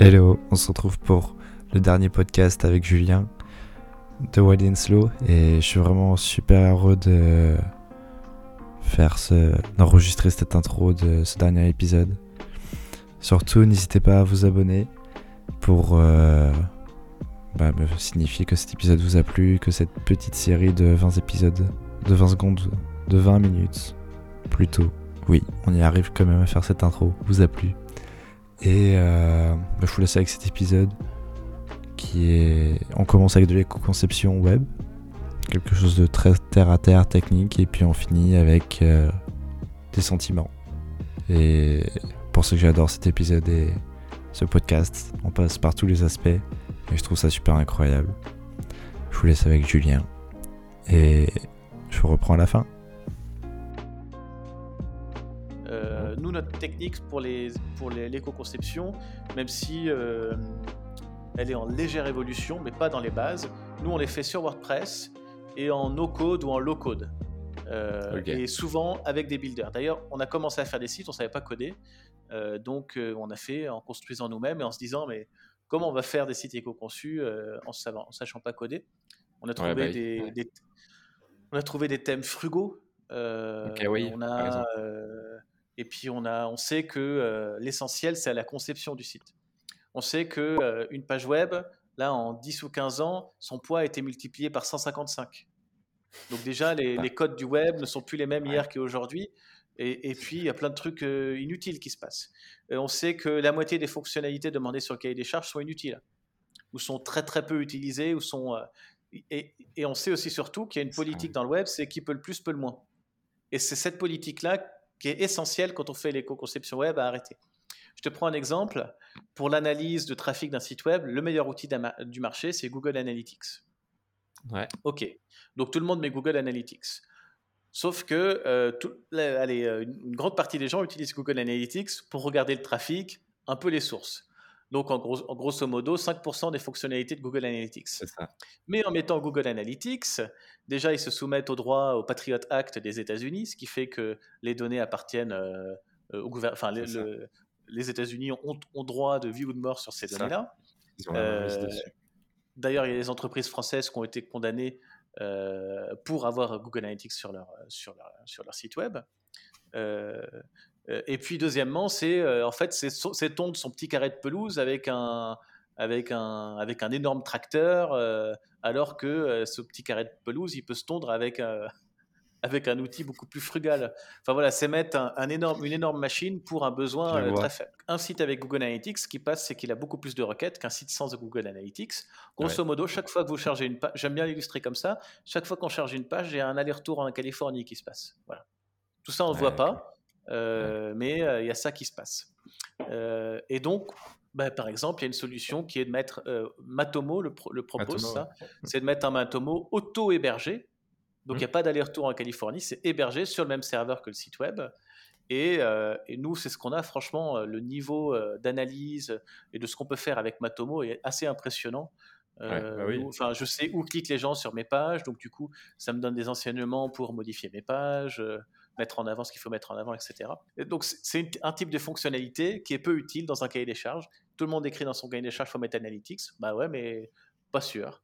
Hello, on se retrouve pour le dernier podcast avec Julien de Wild Slow et je suis vraiment super heureux de faire ce, d'enregistrer cette intro de ce dernier épisode. Surtout, n'hésitez pas à vous abonner pour euh, bah, me signifier que cet épisode vous a plu, que cette petite série de 20 épisodes, de 20 secondes, de 20 minutes, plutôt. Oui, on y arrive quand même à faire cette intro, vous a plu. Et euh, bah, je vous laisse avec cet épisode qui est. On commence avec de l'éco-conception web, quelque chose de très terre à terre, technique, et puis on finit avec euh, des sentiments. Et pour ce que j'adore cet épisode et ce podcast, on passe par tous les aspects, et je trouve ça super incroyable. Je vous laisse avec Julien, et je reprends à la fin. Notre technique pour les pour les- l'éco-conception, même si euh, elle est en légère évolution, mais pas dans les bases, nous on les fait sur WordPress et en no-code ou en low-code. Euh. Et souvent avec des builders. D'ailleurs, on a commencé à faire des sites, on savait pas coder, Euh, donc euh, on a fait en construisant nous-mêmes et en se disant mais comment on va faire des sites éco-conçus euh, en, savant, en sachant pas coder? On a trouvé bah des, ouais. des- on a trouvé des thèmes frugaux. Euh, oui, on a euh, et puis on a, on sait que euh, l'essentiel c'est à la conception du site. On sait que euh, une page web, là en 10 ou 15 ans, son poids a été multiplié par 155. Donc déjà les, les codes du web ne sont plus les mêmes Ouais. hier qu'aujourd'hui. Et, et puis il y a plein de trucs euh, inutiles qui se passent. On sait que la moitié des fonctionnalités demandées sur le cahier des charges sont inutiles, ou sont très très peu utilisées, ou sont et, et on sait aussi surtout qu'il y a une politique dans le web, c'est qui peut le plus peut le moins. Et c'est cette politique-là qui est essentielle quand on fait l'éco-conception web à arrêter. Je te prends un exemple. Pour l'analyse de trafic d'un site web, le meilleur outil du marché, c'est Google Analytics. Ouais. Ok. Donc tout le monde met Google Analytics. Sauf que euh, tout- allez, euh, une grande partie des gens utilisent Google Analytics pour regarder le trafic, un peu les sources. Donc en, gros, en grosso modo, 5% des fonctionnalités de Google Analytics. Ça. Mais en mettant Google Analytics, déjà ils se soumettent au droit au Patriot Act des États-Unis, ce qui fait que les données appartiennent euh, euh, au gouvernement. Enfin, le- les États-Unis ont, ont droit de vie ou de mort sur ces données-là. Euh. D'ailleurs, il y a des entreprises françaises qui ont été condamnées euh, pour avoir Google Analytics sur leur, sur leur, sur leur site web. Euh, et puis, deuxièmement, c'est euh, en fait, c'est tondre son petit carré de pelouse avec un, avec un, avec un énorme tracteur, euh, alors que euh, ce petit carré de pelouse, il peut se tondre avec, euh, avec un outil beaucoup plus frugal. Enfin voilà, c'est mettre un, un énorme, une énorme machine pour un besoin euh, très faible. Un site avec Google Analytics, ce qui passe, c'est qu'il a beaucoup plus de requêtes qu'un site sans Google Analytics. Grosso modo, chaque fois que vous chargez une page, j'aime bien l'illustrer comme ça, chaque fois qu'on charge une page, il y a un aller-retour en Californie qui se passe. Voilà. Tout ça, on ne Ouais, voit pas, euh, mais euh, il y a ça qui se passe. Euh, et donc, bah, par exemple, il y a une solution qui est de mettre Matomo, le, pro- le propose Matomo, ça, c'est de mettre un Matomo auto-hébergé. Donc, il Mhm. n'y a pas d'aller-retour en Californie, c'est hébergé sur le même serveur que le site web. Et, et nous, c'est ce qu'on a. Franchement, le niveau d'analyse et de ce qu'on peut faire avec Matomo est assez impressionnant. Euh, bah oui. Enfin, je sais où cliquent les gens sur mes pages, donc du coup, ça me donne des enseignements pour modifier mes pages, mettre en avant ce qu'il faut mettre en avant, etc. Et donc, c'est un type de fonctionnalité qui est peu utile dans un cahier des charges. Tout le monde écrit dans son cahier des charges, il faut mettre Analytics. Bah ouais, mais pas sûr.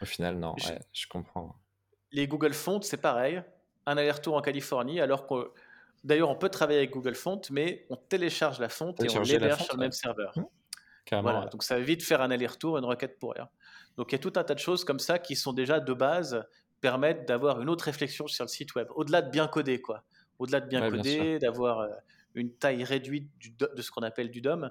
Au final, non, Je- ouais, je comprends. Les Google Fonts, c'est pareil. Un aller-retour en Californie, alors que d'ailleurs, on peut travailler avec Google Fonts, mais on télécharge la fonte et on l'héberge sur le ouais. même serveur. Voilà, ouais. donc ça évite de faire un aller-retour, une requête pour rien. Donc il y a tout un tas de choses comme ça qui sont déjà de base permettent d'avoir une autre réflexion sur le site web, au-delà de bien coder quoi. Au-delà de bien Ouais, bien coder, d'avoir euh, une taille réduite du de ce qu'on appelle du DOM,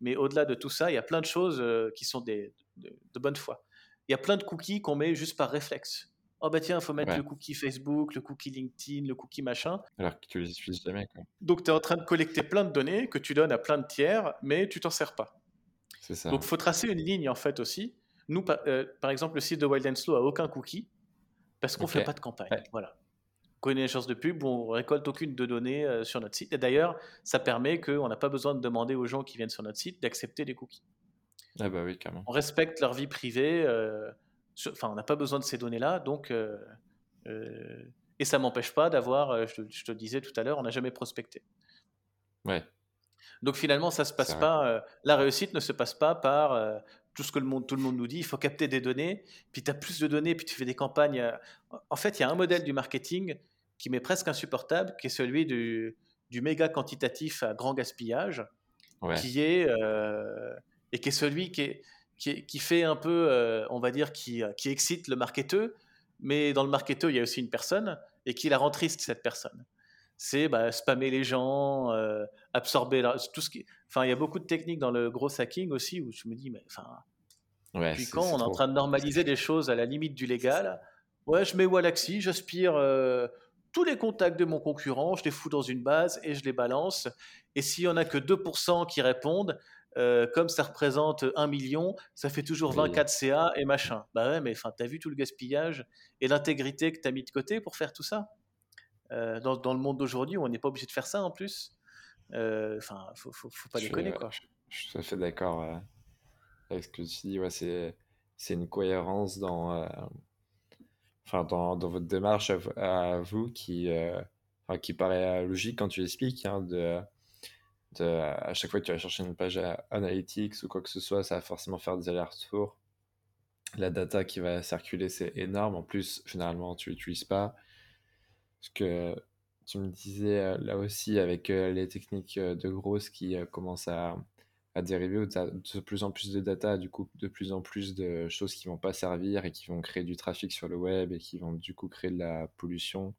mais au-delà de tout ça, il y a plein de choses euh, qui sont des, de, de bonne foi. Il y a plein de cookies qu'on met juste par réflexe. Oh bah tiens, il faut mettre Ouais. le cookie Facebook, le cookie LinkedIn, le cookie machin. Alors que tu les utilises jamais. Quoi. Donc tu es en train de collecter plein de données que tu donnes à plein de tiers, mais tu t'en sers pas. C'est ça. Donc, il faut tracer une ligne en fait aussi. Nous, par, euh, par exemple, le site de Wild and Slow a aucun cookie parce qu'on ne fait pas de campagne. Ouais. Voilà. Connaissance de pub, on récolte aucune de données euh, sur notre site. Et d'ailleurs, ça permet qu'on n'a pas besoin de demander aux gens qui viennent sur notre site d'accepter les cookies. Ah bah oui, carrément. On respecte leur vie privée. euh, Enfin, on n'a pas besoin de ces données-là. Donc, euh, et ça m'empêche pas d'avoir, je, te- je te le disais tout à l'heure, on n'a jamais prospecté. Ouais. Donc finalement, ça se passe pas. la réussite ne se passe pas par tout ce que le monde, tout le monde nous dit. Il faut capter des données, puis tu as plus de données, puis tu fais des campagnes. En fait, il y a un modèle du marketing qui m'est presque insupportable, qui est celui du, du méga quantitatif à grand gaspillage, qui est et qui est celui qui est qui, fait un peu, on va dire, qui, qui excite le marketeur, mais dans le marketeur, il y a aussi une personne et qui la rend triste, cette personne c'est bah, spammer les gens, euh, absorber tout ce qui. Enfin, il y a beaucoup de techniques dans le gros hacking aussi où je me dis, mais enfin. puis quand on est, en train de normaliser des choses à la limite du légal, ouais, je mets Wallaxy, j'aspire euh, tous les contacts de mon concurrent, je les fous dans une base et je les balance. Et s'il y en a que 2% qui répondent, euh, comme ça représente 1 million, ça fait toujours 24 CA et machin. Bah ouais, mais enfin, t'as vu tout le gaspillage et l'intégrité que t'as mis de côté pour faire tout ça? Euh, dans, dans, le monde d'aujourd'hui où on n'est pas obligé de faire ça en plus. Euh, enfin, euh, faut, faut, faut, pas déconner, quoi. Je, je, suis tout à fait d'accord euh, avec ce que tu dis. Ouais, c'est, c'est une cohérence dans, enfin, dans, dans, votre démarche à, vous qui, qui paraît logique quand tu expliques. Hein, de, de, à chaque fois que tu vas chercher une page analytics ou quoi que ce soit, ça va forcément faire des allers-retours. La data qui va circuler, c'est énorme. En plus, généralement, tu l'utilises pas. Ce que tu me disais euh, là aussi avec euh, les techniques euh, de grosses qui commencent à, à dériver de plus en plus de data, du coup de plus en plus de choses qui vont pas servir et qui vont créer du trafic sur le web et qui vont du coup créer de la pollution,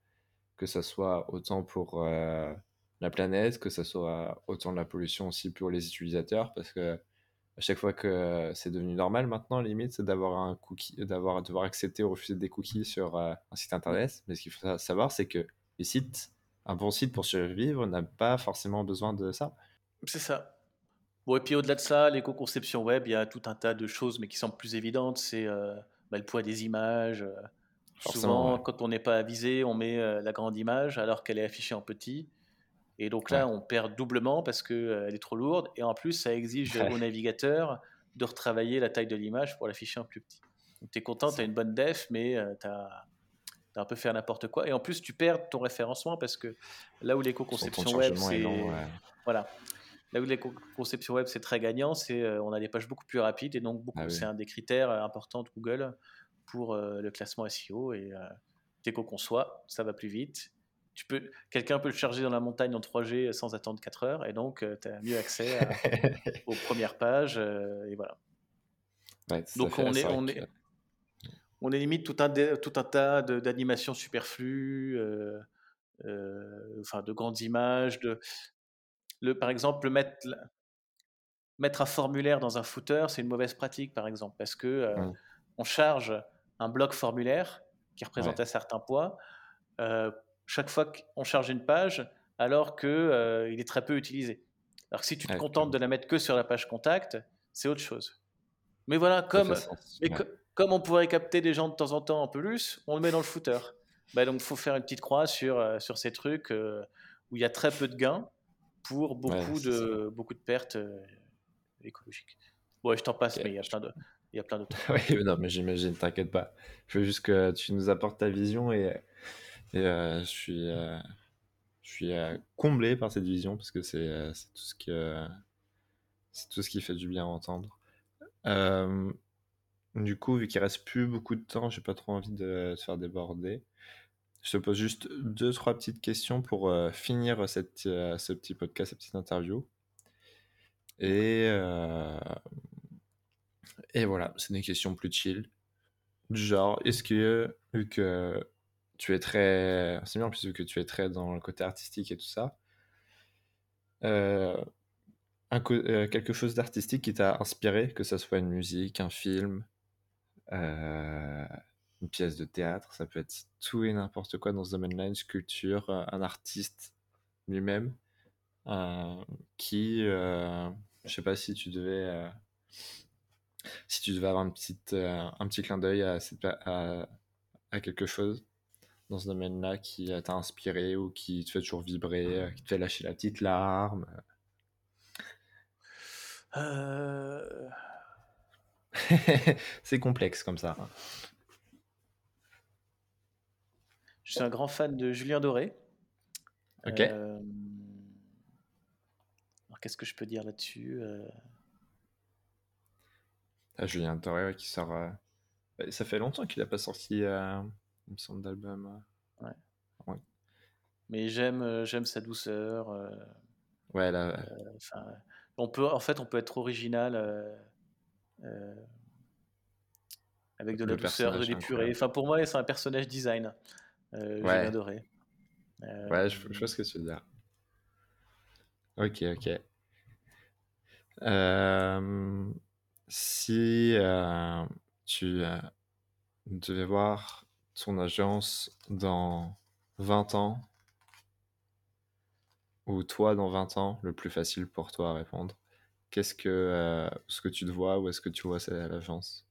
que ce soit autant pour la planète, que ce soit autant de la pollution aussi pour les utilisateurs, parce que à chaque fois que c'est devenu normal maintenant, limite, c'est d'avoir un cookie, d'avoir devoir accepter ou refuser des cookies sur euh, un site internet. Mais ce qu'il faut savoir, c'est que les sites, un bon site pour survivre n'a pas forcément besoin de ça. C'est ça. Bon, et puis au-delà de ça, l'éco-conception web, il y a tout un tas de choses, mais qui semblent plus évidentes. C'est euh, bah, le poids des images. Euh, souvent, quand on n'est pas avisé, on met la grande image alors qu'elle est affichée en petit. Et donc là, on perd doublement parce qu'elle euh, est trop lourde. Et en plus, ça exige au navigateur de retravailler la taille de l'image pour l'afficher en plus petit. tu es content, tu as une bonne def, mais euh, tu as, un peu fait n'importe quoi. Et en plus, tu perds ton référencement parce que là où l'éco-conception web, c'est. Voilà. Là où l'éco-conception web, c'est très gagnant, c'est euh, on a des pages beaucoup plus rapides et donc ah c'est un des critères importants de Google pour le classement SEO. Et dès qu'on conçoit, ça va plus vite peux, quelqu'un peut le charger dans la montagne en 3G sans attendre 4 heures, et donc euh, tu as mieux accès aux premières pages, euh, et voilà. donc on est, on, est, on est limite tout un, tout un tas d'animations superflues, euh, enfin de grandes images, de, le, par exemple, mettre, mettre un formulaire dans un footer, c'est une mauvaise pratique, par exemple, parce que on charge un bloc formulaire qui représente un certain poids chaque fois qu'on charge une page, alors qu'il euh, est très peu utilisé. Alors que si tu te contentes de la mettre que sur la page contact, c'est autre chose. Mais voilà, comme, comme on pourrait capter des gens de temps en temps en plus, on le met dans le footer. Bah donc, il faut faire une petite croix sur, euh, sur ces trucs euh, où il y a très peu de gains pour beaucoup, de, beaucoup de pertes écologiques. Bon, je t'en passe, mais il y a plein de. Il y a plein d'autres. oui, non, mais j'imagine, t'inquiète pas. Je veux juste que tu nous apportes ta vision et et euh, je suis, euh, je suis euh, comblé par cette vision parce que c'est tout, ce c'est tout ce qui fait du bien à entendre. du coup, vu qu'il reste plus beaucoup de temps, j'ai pas trop envie de te faire déborder. Je te pose juste deux, trois petites questions pour finir cette, ce petit podcast, cette petite interview. Et, et voilà, c'est des questions plus chill. Genre, est-ce que, vu que tu es très. C'est bien, plus que tu es très dans le côté artistique et tout ça. Euh, un, euh, quelque chose d'artistique qui t'a inspiré, que ce soit une musique, un film, euh, une pièce de théâtre, ça peut être tout et n'importe quoi dans ce domaine-là, une sculpture, un artiste lui-même, qui, je sais pas si tu devais, si tu devais avoir un petit, un petit clin d'œil à quelque chose dans ce domaine-là qui t'a inspiré ou qui te fait toujours vibrer, euh, qui te fait lâcher la petite larme? Euh... C'est complexe comme ça. Je suis un grand fan de Julien Doré. Ok. Euh, qu'est-ce que je peux dire là-dessus ah, Julien Doré qui sort. Bah, ça fait longtemps qu'il n'a pas sorti une sorte d'album. Ouais. ouais. Mais j'aime j'aime sa douceur. ouais, là. on peut, en fait, on peut être original avec de la douceur, de l'épuré. Enfin, pour moi, c'est un personnage design. Euh, J'ai adoré. Ouais, je, je, vois ce que tu veux dire. Ok, ok. Euh, si euh, tu euh, devais voir ton agence dans 20 ans, ou toi dans 20 ans, le plus facile pour toi à répondre, qu'est-ce que, ce que tu te vois, ou est-ce que tu vois l'agence?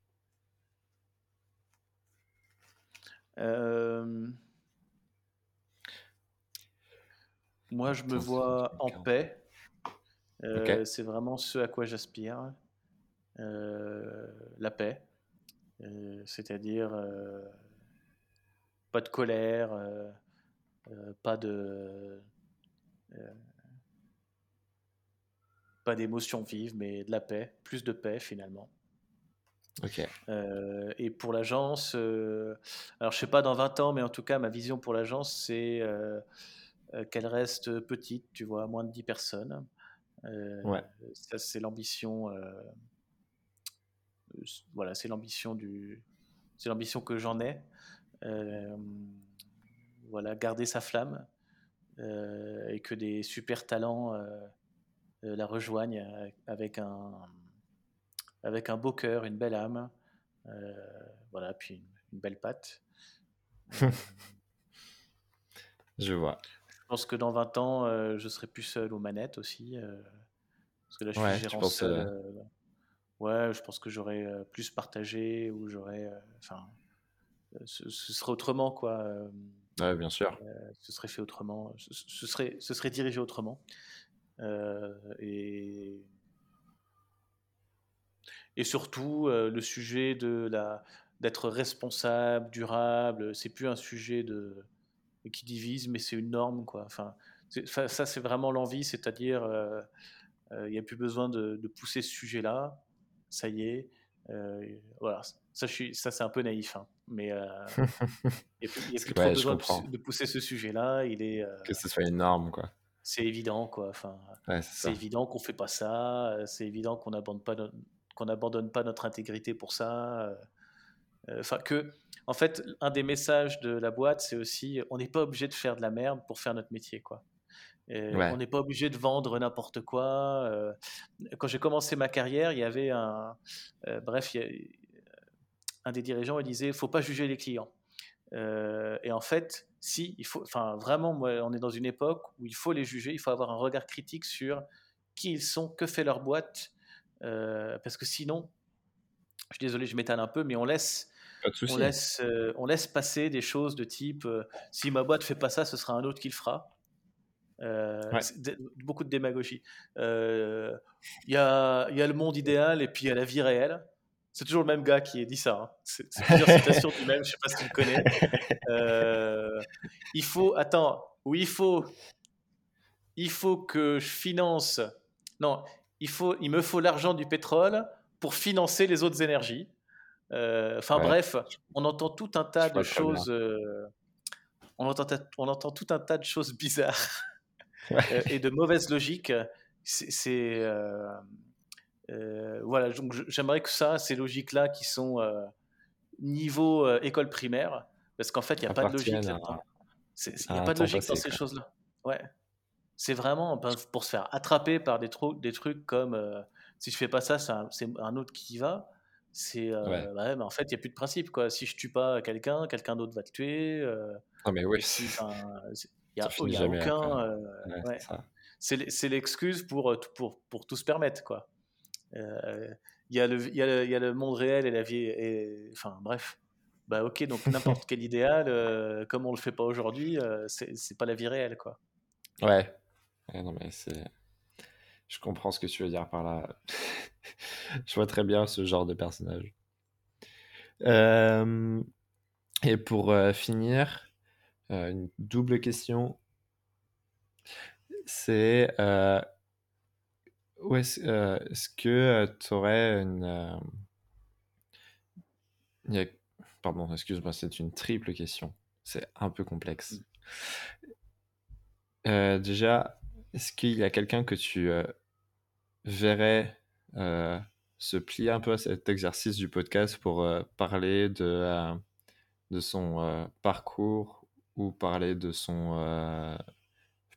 Moi, je me vois en paix. Euh, c'est vraiment ce à quoi j'aspire. Euh, la paix. Euh, c'est-à-dire pas de colère, pas de. pas d'émotions vives, mais de la paix, plus de paix finalement. Ok. et pour l'agence, alors je sais pas dans 20 ans, mais en tout cas, ma vision pour l'agence, c'est euh, qu'elle reste petite, tu vois, moins de 10 personnes. Euh, ouais. Ça, c'est l'ambition. Euh, voilà, c'est l'ambition du. C'est l'ambition que j'en ai. Voilà, garder sa flamme et que des super talents la rejoignent avec un, avec un beau cœur, une belle âme, voilà, puis une, une belle patte. Je vois. Je pense que dans 20 ans, euh, je serai plus seul aux manettes aussi. Euh, parce que là, je suis gérant seul. Euh, ouais, je pense que j'aurais plus partagé ou j'aurais. Enfin, ce, serait autrement, quoi. Ouais, bien sûr. ce serait fait autrement. Ce, serait, ce serait dirigé autrement. et. Et surtout, le sujet de la d'être responsable, durable, c'est plus un sujet de, qui divise, mais c'est une norme, quoi. Enfin, ça, c'est vraiment l'envie, c'est-à-dire, euh, euh, il n'y a plus besoin de, pousser ce sujet-là. Ça y est. Euh, voilà. Ça, je suis, ça c'est un peu naïf, hein, mais il n'y a, plus trop besoin de, pousser ce sujet-là. Il est que ce soit une norme, quoi. C'est évident, quoi. Enfin, c'est évident qu'on fait pas ça. C'est évident qu'on n'abandonne pas, qu'on n'abandonne pas notre intégrité pour ça. Enfin, que en fait, un des messages de la boîte, c'est aussi, on n'est pas obligé de faire de la merde pour faire notre métier, quoi. On n'est pas obligé de vendre n'importe quoi. Euh. Quand j'ai commencé ma carrière, il y avait un, euh, bref, un des dirigeants, il disait, il faut pas juger les clients. Euh, et en fait, si, il faut, enfin, vraiment, on est dans une époque où il faut les juger, il faut avoir un regard critique sur qui ils sont, que fait leur boîte, parce que sinon, je suis désolé, je m'étale un peu, mais on laisse on laisse, euh, on laisse passer des choses de type euh, si ma boîte fait pas ça, ce sera un autre qui le fera. Euh, beaucoup de démagogie. Il y, a, y, a, le monde idéal et puis il y a la vie réelle. C'est toujours le même gars qui dit ça. Hein. C'est plusieurs citations du même, je sais pas si tu le connais. il faut, attends, oui, il faut, il faut que je finance. Non, il, faut, il me faut l'argent du pétrole pour financer les autres énergies. Euh, enfin bref, on entend tout un tas de choses. Euh, on, entend, on entend tout un tas de choses bizarres euh, et de mauvaises logiques. C'est voilà, donc j'aimerais que ça, ces logiques-là qui sont niveau école primaire, parce qu'en fait, il n'y a pas de logique là-dedans. Il n'y a pas de logique dans ces choses-là. Ouais. C'est vraiment pour se faire attraper par des, des trucs comme si je fais pas ça, c'est un, autre qui y va. C'est euh, bah mais en fait, il n'y a plus de principe. Quoi. Si je tue pas quelqu'un, quelqu'un d'autre va te tuer. Euh, ah, mais oui. Il n'y a, y a aucun. Euh, ouais. C'est l'excuse pour, pour, pour tout se permettre. Quoi. Il y, a le, y, a y a le monde réel et la vie. Et, enfin, bref. Bah, ok, donc n'importe quel idéal, comme on le fait pas aujourd'hui, c'est pas la vie réelle. Quoi. Ouais. ouais non, mais c'est je comprends ce que tu veux dire par là. je vois très bien ce genre de personnage. Euh, et pour euh, finir, euh, une double question. C'est ouais, est-ce euh, est-ce que tu aurais une. euh, il y a- Pardon, excuse-moi, c'est une triple question. C'est un peu complexe. Euh, déjà, est-ce qu'il y a quelqu'un que tu euh, verrais euh, se plier un peu à cet exercice du podcast pour euh, parler de, euh, de son euh, parcours ou parler de son, euh,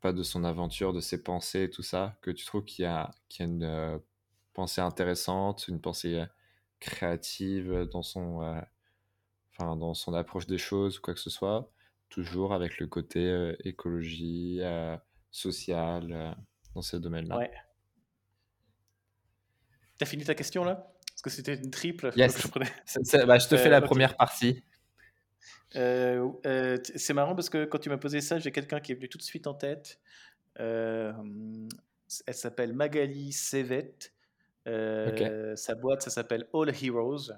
pas, de son aventure, de ses pensées, tout ça, que tu trouves qu'il y a, qu'il y a une euh, pensée intéressante, une pensée euh, créative dans son, euh, enfin, dans son approche des choses, ou quoi que ce soit, toujours avec le côté euh, écologie, euh, social, euh, dans ces domaines-là. Ouais. T'as fini ta question là? Parce que c'était une triple. Yes. je prenais- bah, je te fais Euh, la première partie. Euh, euh, c'est marrant parce que quand tu m'as posé ça, j'ai quelqu'un qui est venu tout de suite en tête. Euh, elle s'appelle Magali Sevet. Sa boîte, ça s'appelle All Heroes.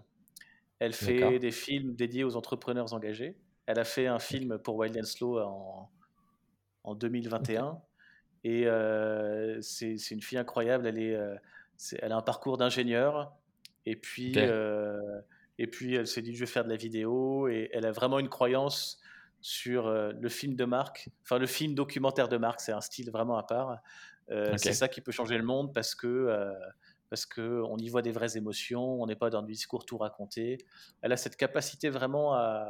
Elle fait des films dédiés aux entrepreneurs engagés. Elle a fait un film pour Wild and Slow en, en 2021. Et c'est c'est une fille incroyable. Elle, est, elle a un parcours d'ingénieur. Et puis, euh, et puis elle s'est dit, je vais faire de la vidéo. Et elle a vraiment une croyance sur euh, le film de marque. Enfin, le film documentaire de marque, c'est un style vraiment à part. Euh. C'est ça qui peut changer le monde parce que... euh, parce qu'on y voit des vraies émotions, on n'est pas dans du discours tout raconté. Elle a cette capacité vraiment à,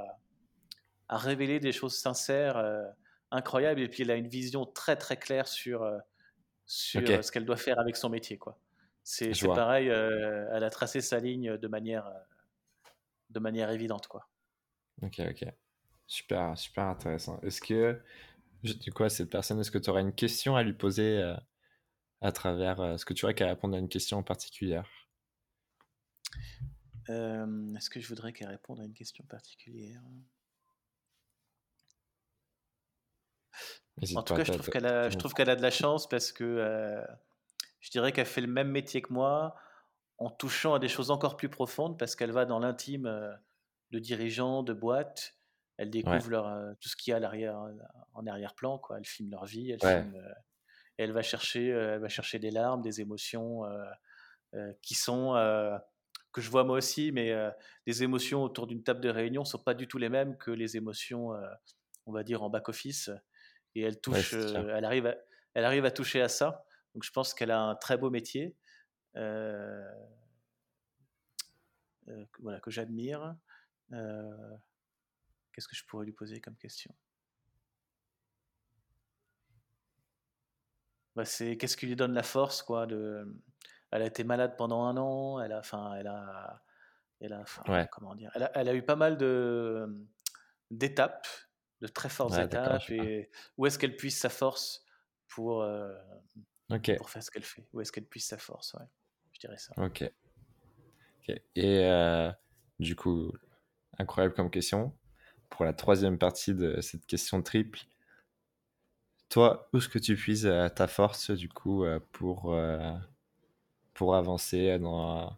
à révéler des choses sincères, euh, incroyables, et puis elle a une vision très très claire sur, sur ce qu'elle doit faire avec son métier. quoi. C'est pareil, elle a tracé sa ligne de manière, de manière évidente. Quoi. Ok, ok. Super, super intéressant. Est-ce que, je- du coup, à cette personne, est-ce que tu aurais une question à lui poser euh, à travers, euh, est-ce que tu aurais qu'à répondre à une question en particulier Euh, Est-ce que je voudrais qu'elle réponde à une question particulière? En tout cas, je trouve qu'elle a, qu'elle a de la chance parce que euh, je dirais qu'elle fait le même métier que moi en touchant à des choses encore plus profondes parce qu'elle va dans l'intime euh, de dirigeants, de boîtes. Elle découvre leur, euh, tout ce qu'il y a à l'arrière, en arrière-plan. Quoi. Elle filme leur vie, elle, Ouais. filme, euh, et elle, va chercher, euh, elle va chercher des larmes, des émotions euh, euh, qui sont, euh, que je vois moi aussi, mais euh, les émotions autour d'une table de réunion ne sont pas du tout les mêmes que les émotions, euh, on va dire, en back-office et elle touche, euh, elle arrive, à, elle arrive à toucher à ça. Donc je pense qu'elle a un très beau métier, euh, euh, voilà que j'admire. Euh, Qu'est-ce que je pourrais lui poser comme question? Bah, C'est qu'est-ce qui lui donne la force, quoi. De, elle a été malade pendant un an. Elle a, enfin, elle a, elle a, Ouais. comment dire, elle a, elle a eu pas mal de d'étapes, de très fortes Ouais, étapes. Et où est-ce qu'elle puise sa force pour euh, pour faire ce qu'elle fait? Où est-ce qu'elle puise sa force? Ouais. Je dirais ça. ok. Et euh, du coup, incroyable comme question. Pour la troisième partie de cette question triple, toi, où est-ce que tu puises euh, ta force, du coup, euh, pour, pour avancer dans,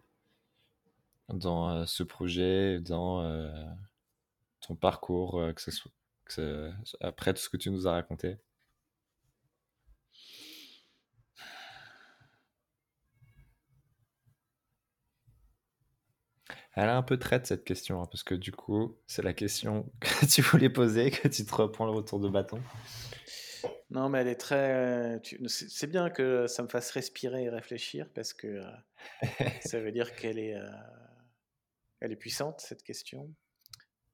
dans ce projet, dans ton parcours, après tout ce que tu nous as raconté? Elle a un peu traite cette question, hein, parce que du coup, c'est la question que tu voulais poser, que tu te reprends le retour de bâton. Non, mais elle est très. tu- C'est bien que ça me fasse respirer et réfléchir parce que euh, ça veut dire qu'elle est, euh, elle est puissante cette question.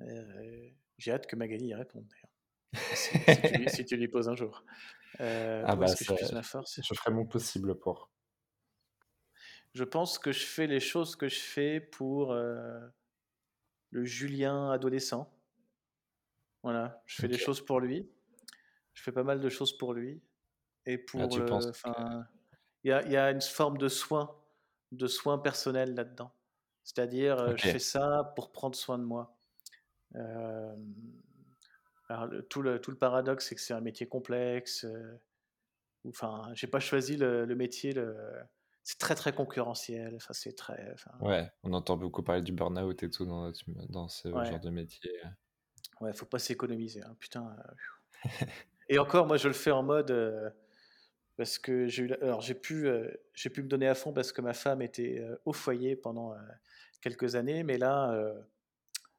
Euh, J'ai hâte que Magali y réponde d'ailleurs. Si, si tu, lui- si tu lui poses un jour. Euh, Ah bah, que je ma force Je ferai mon possible pour. Je pense que je fais les choses que je fais pour euh, le Julien adolescent. Voilà, je fais des Ok. choses pour lui. Je fais pas mal de choses pour lui. Et pour Ah, tu penses que- il y a, il y a une forme de soin, de soin personnel là-dedans. C'est-à-dire, euh, je fais ça pour prendre soin de moi. Euh, alors, le- tout, le, tout le paradoxe, c'est que c'est un métier complexe. Enfin, j'ai pas choisi le, le métier. Le, c'est très très concurrentiel. Enfin, c'est très. enfin, Ouais, on entend beaucoup parler du burn-out et tout dans, notre- dans ce Ouais. genre de métier. Ouais, faut pas s'économiser. hein, Putain. euh, Et encore, moi, je le fais en mode. euh, parce que j'ai eu, alors j'ai pu, j'ai pu me donner à fond parce que ma femme était au foyer pendant quelques années, mais là,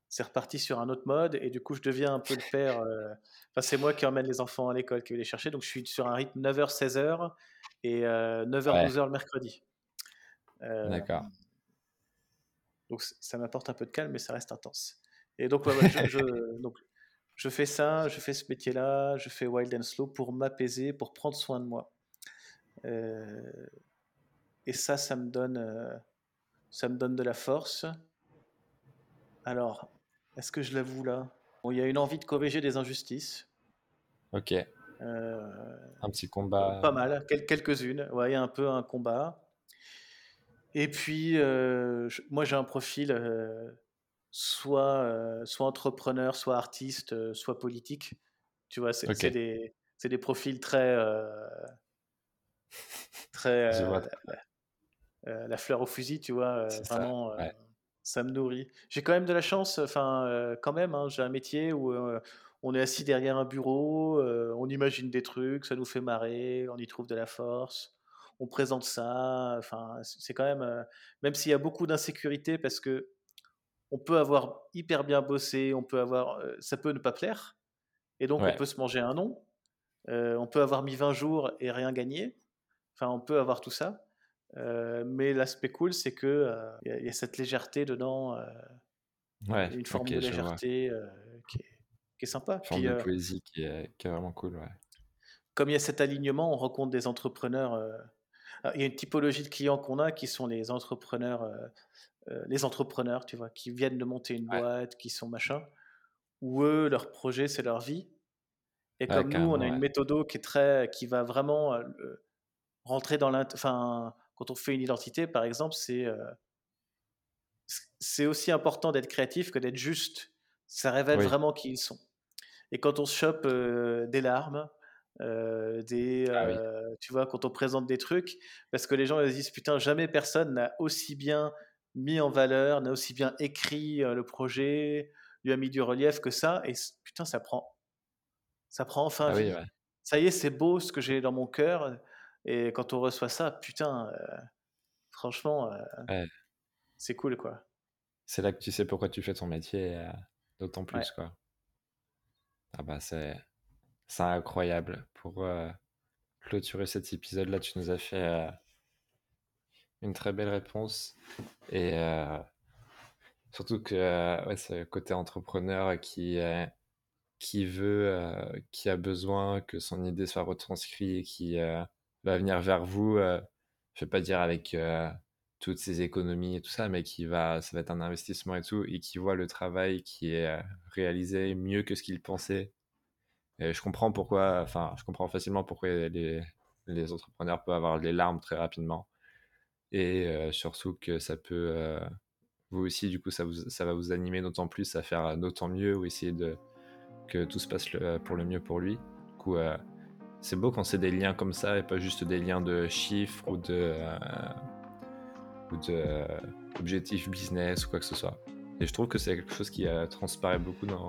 c'est reparti sur un autre mode et du coup, je deviens un peu le père. Enfin, c'est moi qui emmène les enfants à l'école, qui vais les chercher, donc je suis sur un rythme 9h-16h et 9h-12h le mercredi. D'accord. Donc ça m'apporte un peu de calme, mais ça reste intense. Et donc, je, donc je fais ça, je fais ce métier-là, je fais Wild and Slow pour m'apaiser, pour prendre soin de moi. Euh, et ça, ça me donne, euh, ça me donne de la force. Alors, est-ce que je l'avoue là? Il y a une envie de corriger des injustices. Ok. Euh, un petit combat. Pas mal, quelques-unes. Ouais, il y a un peu un combat. Et puis, moi, j'ai un profil soit, soit entrepreneur, soit artiste, soit politique. Tu vois, c'est des, des, profils très. très. la fleur au fusil, tu vois. vraiment, ça, me nourrit. J'ai quand même de la chance, enfin, quand même, hein, j'ai un métier où on est assis derrière un bureau, on imagine des trucs, ça nous fait marrer, on y trouve de la force on présente ça. Enfin, c'est quand même, même s'il y a beaucoup d'insécurité, parce que on peut avoir hyper bien bossé, on peut avoir, ça peut ne pas plaire, et donc on peut se manger un nom. on peut avoir mis 20 jours et rien gagner. Enfin, on peut avoir tout ça. mais l'aspect cool, c'est que il y, a cette légèreté dedans, une forme de légèreté qui, est, sympa. Une forme de poésie qui est, qui est, vraiment cool. Comme il y a cet alignement, on rencontre des entrepreneurs il y a une typologie de clients qu'on a qui sont les entrepreneurs, euh, euh, les entrepreneurs, tu vois, qui viennent de monter une boîte, qui sont machin, où eux, leur projet, c'est leur vie. Et comme nous, on a une méthode qui est très, qui va vraiment euh, rentrer dans l'int. Enfin, quand on fait une identité, par exemple, c'est c'est aussi important d'être créatif que d'être juste. Ça révèle vraiment qui ils sont. Et quand on se chope des larmes, euh, des, ah tu vois, quand on présente des trucs, parce que les gens ils disent putain, jamais personne n'a aussi bien mis en valeur, n'a aussi bien écrit le projet, lui a mis du relief que ça, et putain, ça prend, ça prend enfin ah vie. Ça y est, c'est beau ce que j'ai dans mon cœur, et quand on reçoit ça, putain, franchement, c'est cool quoi. C'est là que tu sais pourquoi tu fais ton métier, d'autant plus quoi. Ah bah c'est incroyable. Pour euh, clôturer cet épisode-là, tu nous as fait euh, une très belle réponse. Et euh, surtout que ouais, ce côté entrepreneur qui, qui veut, qui a besoin que son idée soit retranscrite et qui va venir vers vous, je ne vais pas dire avec toutes ces économies et tout ça, mais qui va, ça va être un investissement et tout, et qui voit le travail qui est réalisé mieux que ce qu'il pensait et je comprends pourquoi, enfin, je comprends facilement pourquoi les, entrepreneurs peuvent avoir les larmes très rapidement. Et euh, surtout que ça peut, euh, vous aussi, du coup, ça, va vous animer d'autant plus à faire d'autant mieux ou essayer de, que tout se passe pour le mieux pour lui. Du coup, euh, c'est beau quand c'est des liens comme ça et pas juste des liens de chiffres ou de, ou de objectifs business ou quoi que ce soit. Et je trouve que c'est quelque chose qui transparaît beaucoup dans,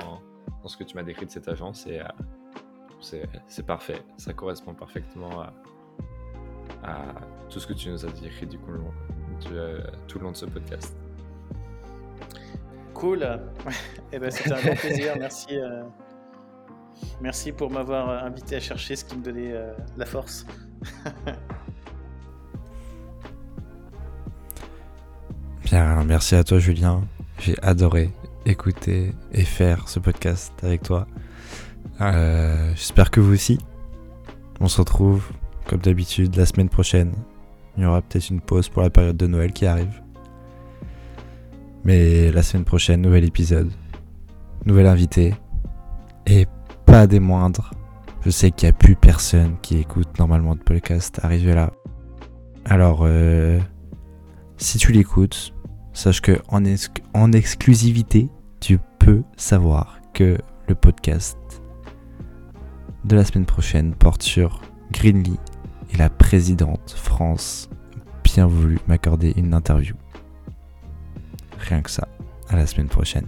dans ce que tu m'as décrit de cette agence et c'est parfait. Ça correspond parfaitement à, tout ce que tu nous as dit du coup euh, tout le long de ce podcast. Cool. eh ben, C'était un grand plaisir. Merci, euh, merci pour m'avoir invité à chercher ce qui me donnait euh, la force. Merci à toi Julien. J'ai adoré écouter et faire ce podcast avec toi. Euh, j'espère que vous aussi. On se retrouve, comme d'habitude, la semaine prochaine. Il y aura peut-être une pause pour la période de Noël qui arrive. Mais la semaine prochaine, nouvel épisode. Nouvel invité. Et pas des moindres. Je sais qu'il n'y a plus personne qui écoute normalement de podcast arrivé là. Alors, euh, si tu l'écoutes, sache que en, exclusivité, tu peux savoir que le podcast de la semaine prochaine porte sur Greenlee et la présidente France bien voulu m'accorder une interview. Rien que ça. À la semaine prochaine.